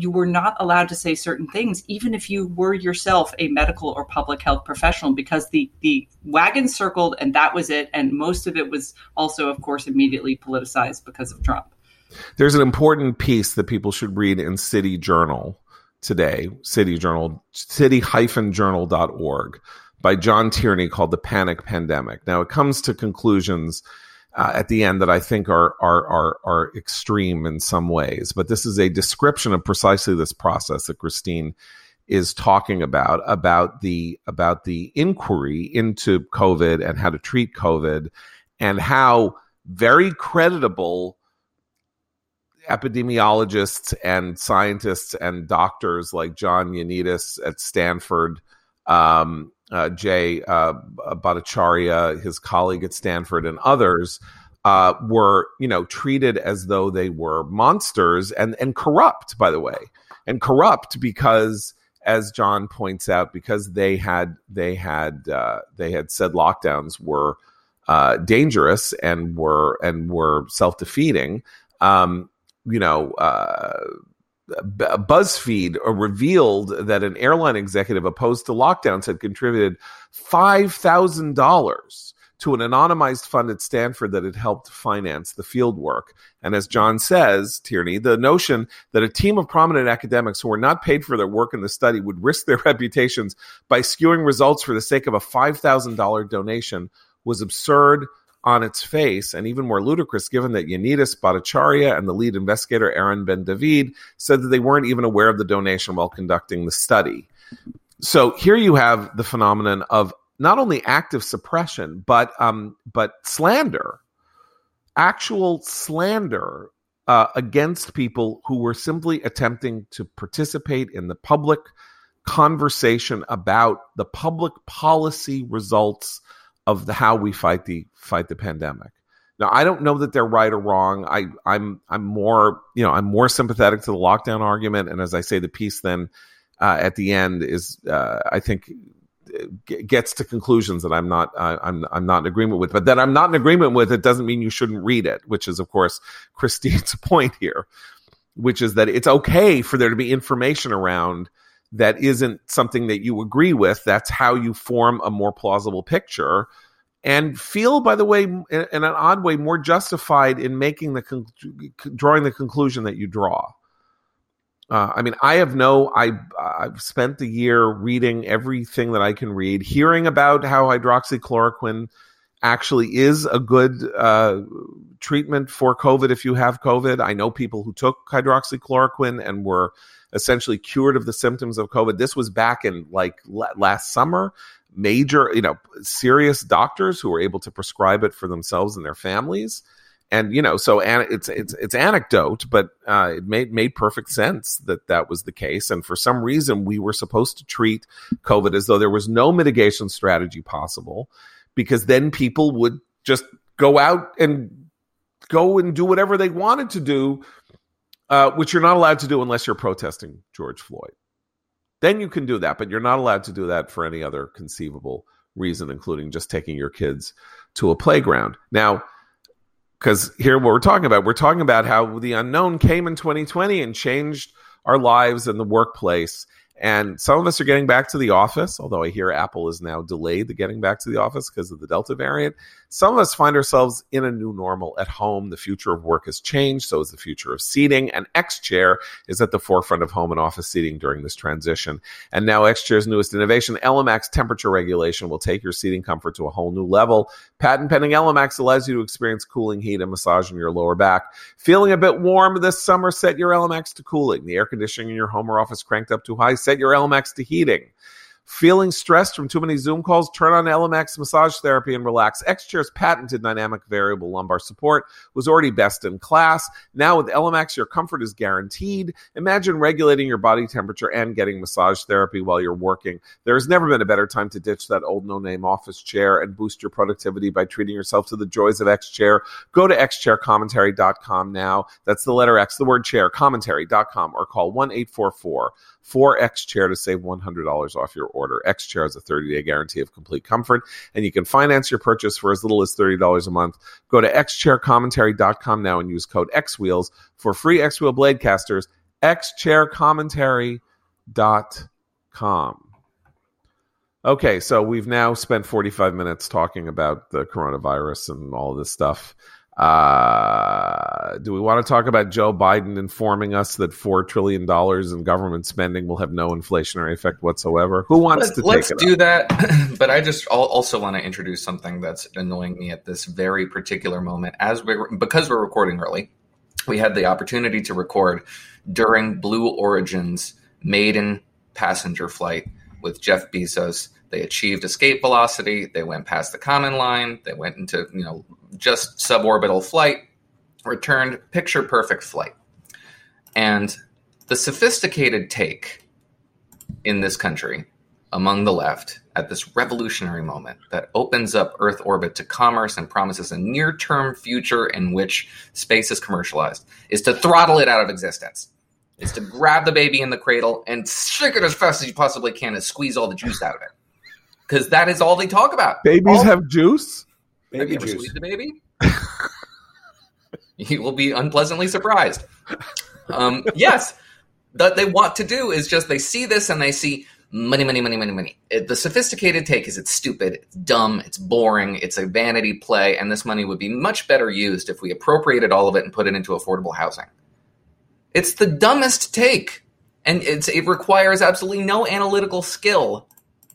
you were not allowed to say certain things, even if you were yourself a medical or public health professional, because the the wagon circled and that was it. And most of it was also, of course, immediately politicized because of Trump. There's an important piece that people should read in City Journal today, City Journal, city-journal.org by John Tierney called The Panic Pandemic. Now it comes to conclusions uh, at the end that I think are, are are are extreme in some ways. But this is a description of precisely this process that Christine is talking about about the about the inquiry into COVID and how to treat COVID and how very creditable epidemiologists and scientists and doctors like John Ioannidis at Stanford um, uh, Jay uh, Bhattacharya, his colleague at Stanford, and others uh, were, you know, treated as though they were monsters and and corrupt, by the way, and corrupt because, as John points out, because they had they had uh, they had said lockdowns were uh, dangerous and were and were self defeating. Um, you know, uh, BuzzFeed uh, revealed that an airline executive opposed to lockdowns had contributed $5,000 to an anonymized fund at Stanford that had helped finance the field work. And as John says, Tierney, the notion that a team of prominent academics who were not paid for their work in the study would risk their reputations by skewing results for the sake of a $5,000 donation was absurd, on its face and even more ludicrous given that Ioannidis Bhattacharya and the lead investigator Eran Bendavid said that they weren't even aware of the donation while conducting the study. So here you have the phenomenon of not only active suppression but um, but slander, actual slander uh, against people who were simply attempting to participate in the public conversation about the public policy results of the how we fight the fight the pandemic. Now, I don't know that they're right or wrong. I, I'm I'm more you know I'm more sympathetic to the lockdown argument, and as I say, the piece then uh, at the end is uh, I think gets to conclusions that I'm not uh, I'm I'm not in agreement with. But that I'm not in agreement with it doesn't mean you shouldn't read it, which is of course Christine's point here, which is that it's okay for there to be information around that isn't something that you agree with. That's how you form a more plausible picture and feel, by the way, in, an odd way, more justified in making the con- drawing the conclusion that you draw. Uh, I mean, I have no. I I've spent the year reading everything that I can read, hearing about how hydroxychloroquine actually is a good uh, treatment for COVID if you have COVID. I know people who took hydroxychloroquine and were essentially cured of the symptoms of COVID. This was back in like last summer. Major, you know, serious doctors who were able to prescribe it for themselves and their families. And you know, so it's it's it's anecdote, but uh, it made made perfect sense that that was the case. And for some reason, we were supposed to treat COVID as though there was no mitigation strategy possible, because then people would just go out and go and do whatever they wanted to do uh, which you're not allowed to do unless you're protesting George Floyd. Then you can do that, but you're not allowed to do that for any other conceivable reason, including just taking your kids to a playground. Now, because here, what we're talking about, we're talking about how the unknown came in 2020 and changed our lives and the workplace. And some of us are getting back to the office, although I hear Apple is now delayed the getting back to the office because of the Delta variant. Some of us find ourselves in a new normal at home. The future of work has changed, so is the future of seating, and X Chair is at the forefront of home and office seating during this transition. And now X Chair's newest innovation, Elemax temperature regulation, will take your seating comfort to a whole new level. Patent pending Elemax allows you to experience cooling heat and massage in your lower back. Feeling a bit warm this summer, set your Elemax to cooling. The air conditioning in your home or office cranked up too high, set your Elemax to heating. Feeling stressed from too many Zoom calls? Turn on Elemax massage therapy and relax. X-Chair's patented dynamic variable lumbar support was already best in class. Now with Elemax, your comfort is guaranteed. Imagine regulating your body temperature and getting massage therapy while you're working. There has never been a better time to ditch that old no-name office chair and boost your productivity by treating yourself to the joys of X-Chair. Go to xchaircommentary.com now. That's the letter X, the word chair, commentary.com, or call 1 844 for X Chair to save $100 off your order. X Chair has a 30 day guarantee of complete comfort, and you can finance your purchase for as little as $30 a month. Go to xchaircommentary.com now and use code XWheels for free X Wheel Blade Casters. xchaircommentary.com. Okay, so we've now spent 45 minutes talking about the coronavirus and all this stuff. Uh, do we want to talk about Joe Biden informing us that four trillion dollars in government spending will have no inflationary effect whatsoever? Who wants Let, to let's take it do up? that but i just also want to introduce something that's annoying me at this very particular moment as we're because we're recording early we had the opportunity to record during blue origin's maiden passenger flight with jeff bezos they achieved escape velocity they went past the Kármán line they went into you know just suborbital flight returned picture perfect flight and the sophisticated take in this country among the left at this revolutionary moment that opens up Earth orbit to commerce and promises a near term future in which space is commercialized is to throttle it out of existence. Is to grab the baby in the cradle and stick it as fast as you possibly can and squeeze all the juice out of it. Because that is all they talk about. Babies All- have juice. have you Baby ever juice. squeezed a baby? you will be unpleasantly surprised. Um, yes, what they want to do is just they see this and they see money, money, money, money, money. It, the sophisticated take is it's stupid, it's dumb, it's boring, it's a vanity play, and this money would be much better used if we appropriated all of it and put it into affordable housing. It's the dumbest take, and it's, it requires absolutely no analytical skill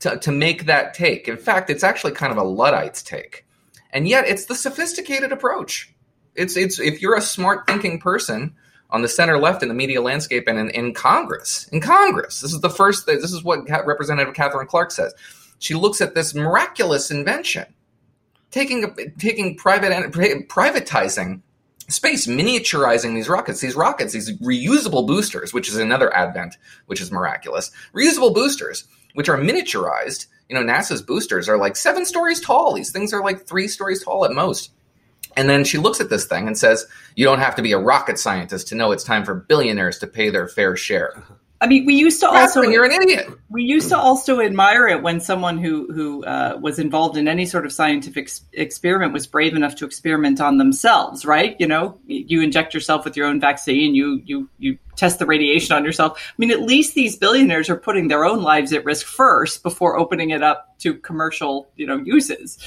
to, to make that take. In fact, it's actually kind of a Luddite's take and yet it's the sophisticated approach. It's it's if you're a smart thinking person on the center left in the media landscape and in, in Congress, in Congress, this is the first. This is what Representative Katherine Clark says. She looks at this miraculous invention, taking taking private privatizing space, miniaturizing these rockets. These rockets, these reusable boosters, which is another advent, which is miraculous. Reusable boosters, which are miniaturized. You know, NASA's boosters are like seven stories tall. These things are like three stories tall at most. And then she looks at this thing and says, You don't have to be a rocket scientist to know it's time for billionaires to pay their fair share. Uh-huh. I mean, we used to also you're an idiot. we used to also admire it when someone who who uh, was involved in any sort of scientific ex- experiment was brave enough to experiment on themselves. Right? You know, you inject yourself with your own vaccine. You you you test the radiation on yourself. I mean, at least these billionaires are putting their own lives at risk first before opening it up to commercial you know uses.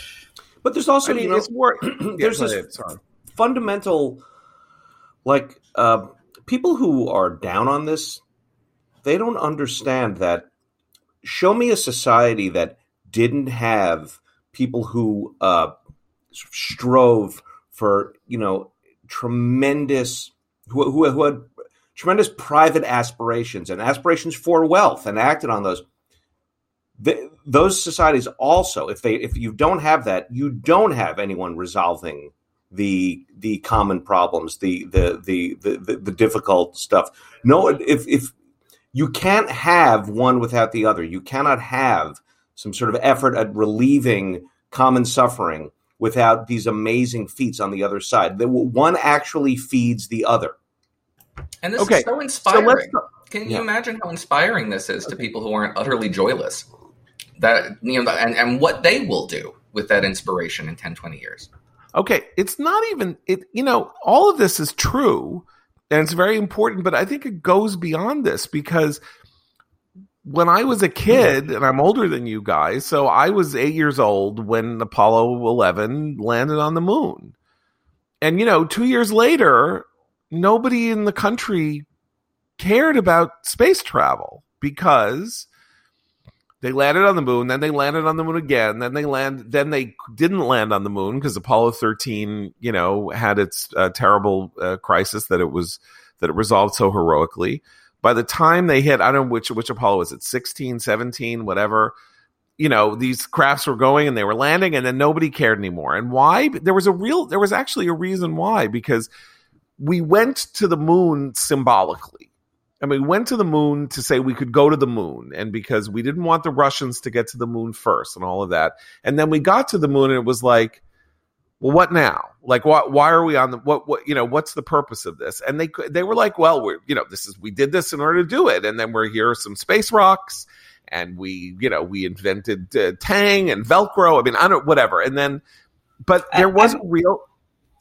But there's also, I mean, you know, it's more. there's go this sorry. fundamental, like, uh, people who are down on this, they don't understand that. Show me a society that didn't have people who uh, strove for, you know, tremendous, who, who, who had tremendous private aspirations and aspirations for wealth and acted on those. Th those societies also, if they if you don't have that, you don't have anyone resolving the the common problems, the the the the, the, the difficult stuff. No, if if you can't have one without the other, you cannot have some sort of effort at relieving common suffering without these amazing feats on the other side. The, one actually feeds the other. And this Okay, is so So inspiring. let's. Can you Yeah. imagine how inspiring this is to people who aren't utterly joyless? That you know, and, and what they will do with that inspiration in 10, 20 years. Okay, it's not even it. You know, all of this is true, and it's very important. But I think it goes beyond this because when I was a kid, and I'm older than you guys, so I was eight years old when Apollo 11 landed on the moon. And, you know, two years later, nobody in the country cared about space travel because they landed on the moon, then they landed on the moon again, then they land, then they didn't land on the moon because Apollo 13, you know, had its uh, terrible uh, crisis that it was that it resolved so heroically by the time they hit, I don't know which which Apollo was it, 16, 17, whatever. You know, these crafts were going and they were landing, and then nobody cared anymore. And why? There was a real, there was actually a reason why, because we went to the moon symbolically. I mean, we went to the moon to say we could go to the moon, and because we didn't want the Russians to get to the moon first and all of that. And then we got to the moon, and it was like, well, what now? Like, why, why are we on the, what, what, you know, what's the purpose of this? And they, they were like, well, we're, you know, this is, we did this in order to do it. And then we're here, some space rocks, and we, you know, we invented uh, Tang and Velcro. I mean, I don't, whatever. And then, but there wasn't real,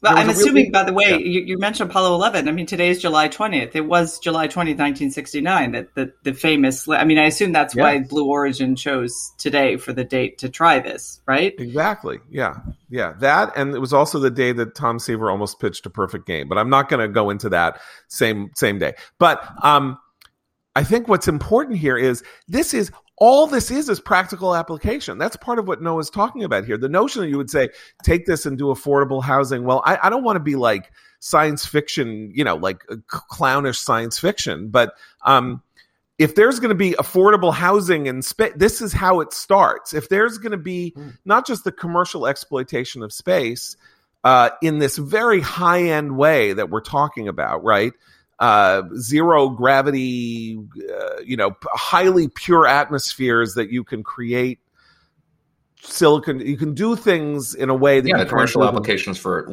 well, I'm assuming, by the way, yeah. you, you, mentioned Apollo 11. I mean, today is July 20th. It was July 20th, 1969, that the, the famous, I mean, I assume that's yes. why Blue Origin chose today for the date to try this, right? Exactly. Yeah. Yeah. That, and it was also the day that Tom Seaver almost pitched a perfect game, but I'm not going to go into that same, same day. But, um, I think what's important here is this is all this is is practical application. That's part of what Noah's talking about here. The notion that you would say, take this and do affordable housing. Well, I, I don't want to be like science fiction, you know, like clownish science fiction, but um, if there's going to be affordable housing in space, this is how it starts. If there's going to be hmm. not just the commercial exploitation of space uh, in this very high end way that we're talking about, right? Uh, zero gravity, uh, you know, highly pure atmospheres that you can create silicon. You can do things in a way that yeah, the commercial applications for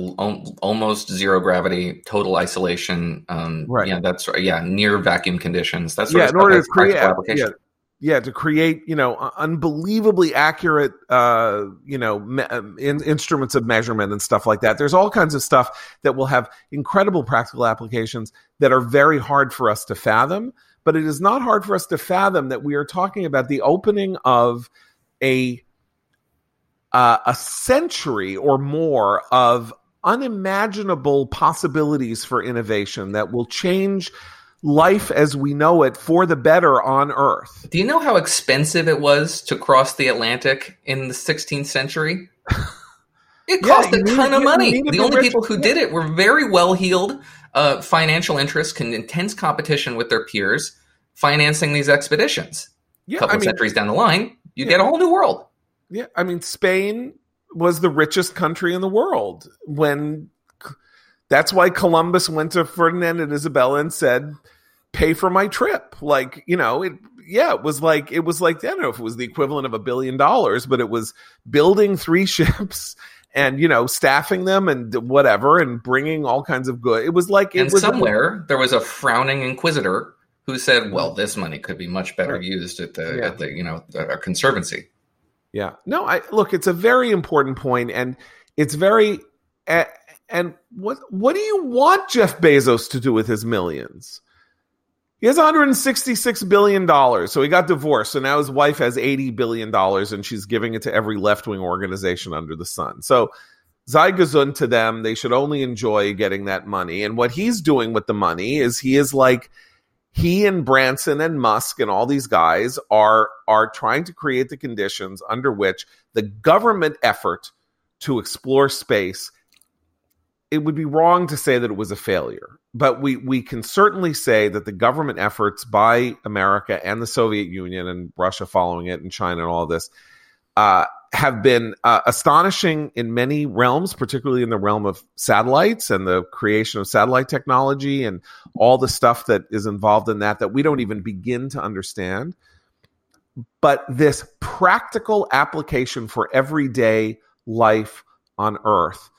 almost zero gravity, total isolation. Um, right. Yeah, that's right. yeah, near vacuum conditions. That's yeah, in order to create application. Yeah yeah to create you know unbelievably accurate uh you know me- um, in, instruments of measurement and stuff like that. There's all kinds of stuff that will have incredible practical applications that are very hard for us to fathom but it is not hard for us to fathom that we are talking about the opening of a uh, a century or more of unimaginable possibilities for innovation that will change life as we know it for the better on Earth. Do you know how expensive it was to cross the Atlantic in the 16th century? It cost yeah, a ton need, of money. The only people who did it were very well heeled uh, financial interests, con- intense competition with their peers, financing these expeditions. Yeah, a couple I mean, centuries down the line, you yeah. get a whole new world. Yeah, I mean, Spain was the richest country in the world when that's why Columbus went to Ferdinand and Isabella and said, pay for my trip. Like, you know, it, yeah, it was like, it was like, I don't know if it was the equivalent of a billion dollars, but it was building three ships and, you know, staffing them and whatever and bringing all kinds of good. It was like, it and was somewhere there was a frowning inquisitor who said, well, this money could be much better right. used at the, yeah. at the, you know, the, conservancy. Yeah. No, I look, it's a very important point and it's very, and what what do you want Jeff Bezos to do with his millions? He has 166 billion dollars. So he got divorced. So now his wife has 80 billion dollars and she's giving it to every left-wing organization under the sun. So sei to them. They should only enjoy getting that money. And what he's doing with the money is he is like he and Branson and Musk and all these guys are are trying to create the conditions under which the government effort to explore space it would be wrong to say that it was a failure, but we we can certainly say that the government efforts by America and the Soviet Union and Russia following it and China and all this uh, have been uh, astonishing in many realms, particularly in the realm of satellites and the creation of satellite technology and all the stuff that is involved in that that we don't even begin to understand. But this practical application for everyday life on Earth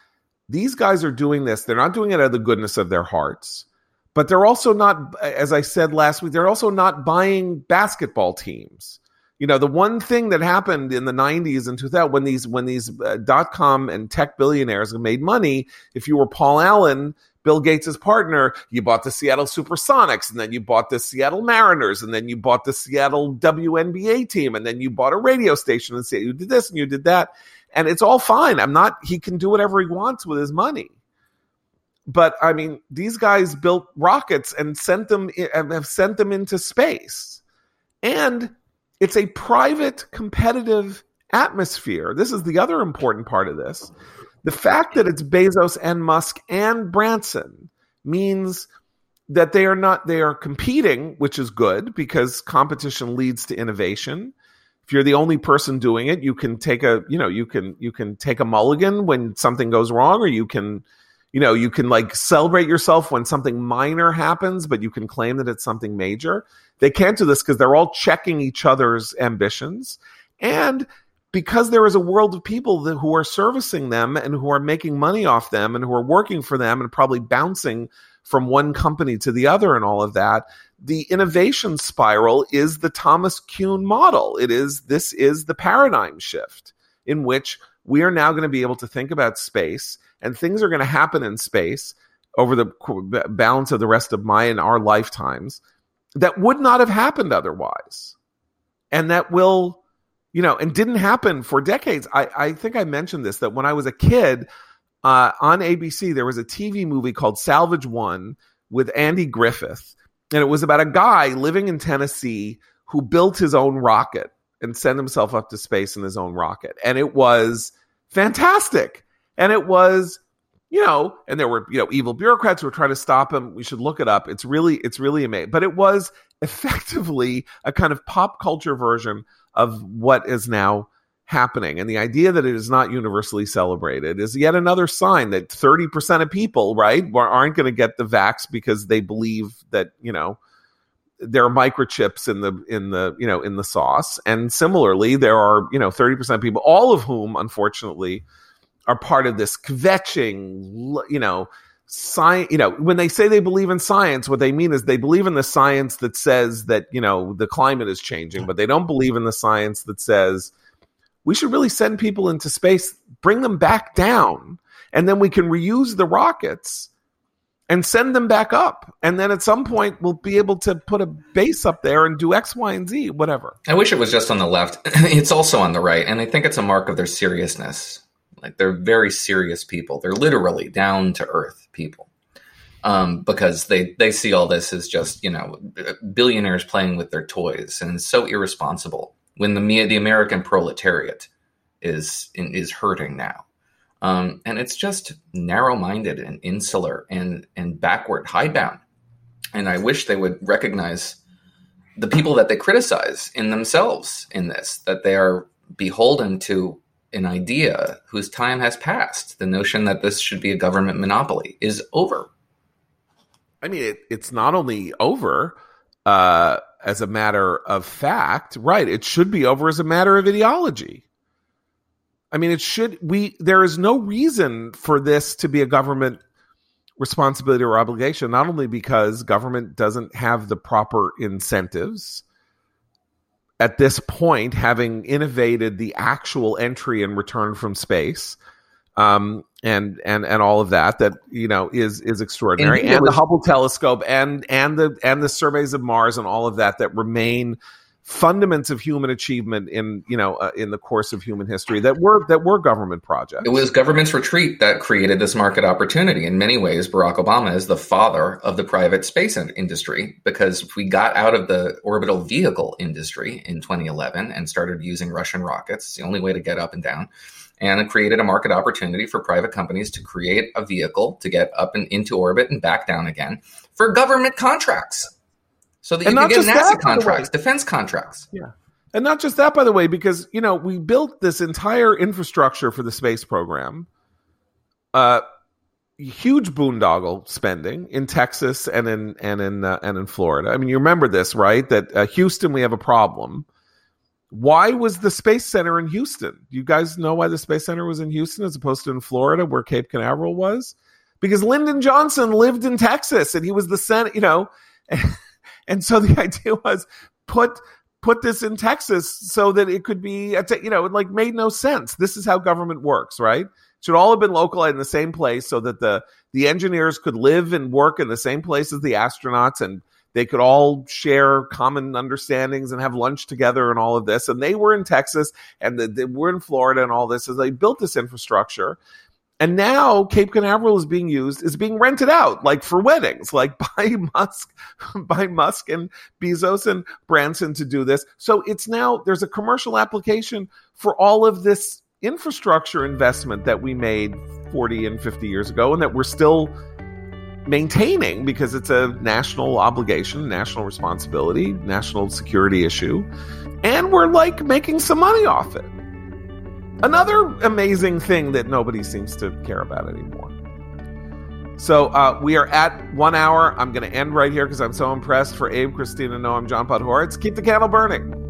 these guys are doing this. They're not doing it out of the goodness of their hearts, but they're also not, as I said last week, they're also not buying basketball teams. You know, the one thing that happened in the 90s and 2000 when these when these uh, dot com and tech billionaires made money, if you were Paul Allen, Bill Gates' partner, you bought the Seattle Supersonics, and then you bought the Seattle Mariners, and then you bought the Seattle WNBA team, and then you bought a radio station and say you did this and you did that. And it's all fine. I'm not, he can do whatever he wants with his money. But I mean, these guys built rockets and sent them, and have sent them into space. And it's a private competitive atmosphere. This is the other important part of this. The fact that it's Bezos and Musk and Branson means that they are not they are competing, which is good because competition leads to innovation. If you're the only person doing it, you can take a you know you can you can take a mulligan when something goes wrong, or you can you know you can like celebrate yourself when something minor happens, but you can claim that it's something major. They can't do this because they're all checking each other's ambitions and because there is a world of people that, who are servicing them and who are making money off them and who are working for them and probably bouncing from one company to the other and all of that the innovation spiral is the thomas kuhn model it is this is the paradigm shift in which we are now going to be able to think about space and things are going to happen in space over the balance of the rest of my and our lifetimes that would not have happened otherwise and that will you know, and didn't happen for decades. I, I think I mentioned this that when I was a kid uh, on ABC, there was a TV movie called Salvage One with Andy Griffith. And it was about a guy living in Tennessee who built his own rocket and sent himself up to space in his own rocket. And it was fantastic. And it was, you know, and there were, you know, evil bureaucrats who were trying to stop him. We should look it up. It's really, it's really amazing. But it was effectively a kind of pop culture version of what is now happening. And the idea that it is not universally celebrated is yet another sign that 30% of people, right, aren't going to get the vax because they believe that, you know, there are microchips in the in the you know in the sauce and similarly there are you know 30% of people all of whom unfortunately are part of this kvetching you know science you know when they say they believe in science what they mean is they believe in the science that says that you know the climate is changing but they don't believe in the science that says we should really send people into space bring them back down and then we can reuse the rockets and send them back up. And then at some point we'll be able to put a base up there and do x y and z whatever. I wish it was just on the left. It's also on the right and i think it's a mark of their seriousness. Like they're very serious people. They're literally down to earth people. Um, because they, they see all this as just, you know, billionaires playing with their toys and it's so irresponsible when the, the American proletariat is, is hurting now. Um, and it's just narrow minded and insular and, and backward, hidebound. And I wish they would recognize the people that they criticize in themselves in this, that they are beholden to an idea whose time has passed. The notion that this should be a government monopoly is over. I mean, it, it's not only over uh, as a matter of fact, right? It should be over as a matter of ideology. I mean, it should. We there is no reason for this to be a government responsibility or obligation. Not only because government doesn't have the proper incentives at this point, having innovated the actual entry and return from space, um, and and and all of that, that you know is is extraordinary, and, and the Hubble telescope, and and the and the surveys of Mars, and all of that that remain fundaments of human achievement in you know uh, in the course of human history that were that were government projects. It was government's retreat that created this market opportunity. In many ways, Barack Obama is the father of the private space industry because we got out of the orbital vehicle industry in 2011 and started using Russian rockets, it's the only way to get up and down. And it created a market opportunity for private companies to create a vehicle to get up and into orbit and back down again for government contracts so that you can get NASA that, contracts, defense contracts. Yeah. And not just that, by the way, because you know we built this entire infrastructure for the space program, uh, huge boondoggle spending in Texas and in and in uh, and in Florida. I mean, you remember this, right? That uh, Houston, we have a problem. Why was the space center in Houston? You guys know why the space center was in Houston as opposed to in Florida, where Cape Canaveral was? Because Lyndon Johnson lived in Texas and he was the senate. You know. And so the idea was put put this in Texas so that it could be, you know, it like made no sense. This is how government works, right? It should all have been localized in the same place so that the the engineers could live and work in the same place as the astronauts and they could all share common understandings and have lunch together and all of this. And they were in Texas and the, they were in Florida and all this as they built this infrastructure. And now Cape Canaveral is being used, is being rented out, like for weddings, like by Musk, by Musk and Bezos and Branson to do this. So it's now there's a commercial application for all of this infrastructure investment that we made 40 and 50 years ago and that we're still maintaining because it's a national obligation, national responsibility, national security issue. And we're like making some money off it. Another amazing thing that nobody seems to care about anymore. So uh, we are at one hour. I'm going to end right here because I'm so impressed. For Abe, Christina, Noam, John Podhoretz, keep the candle burning.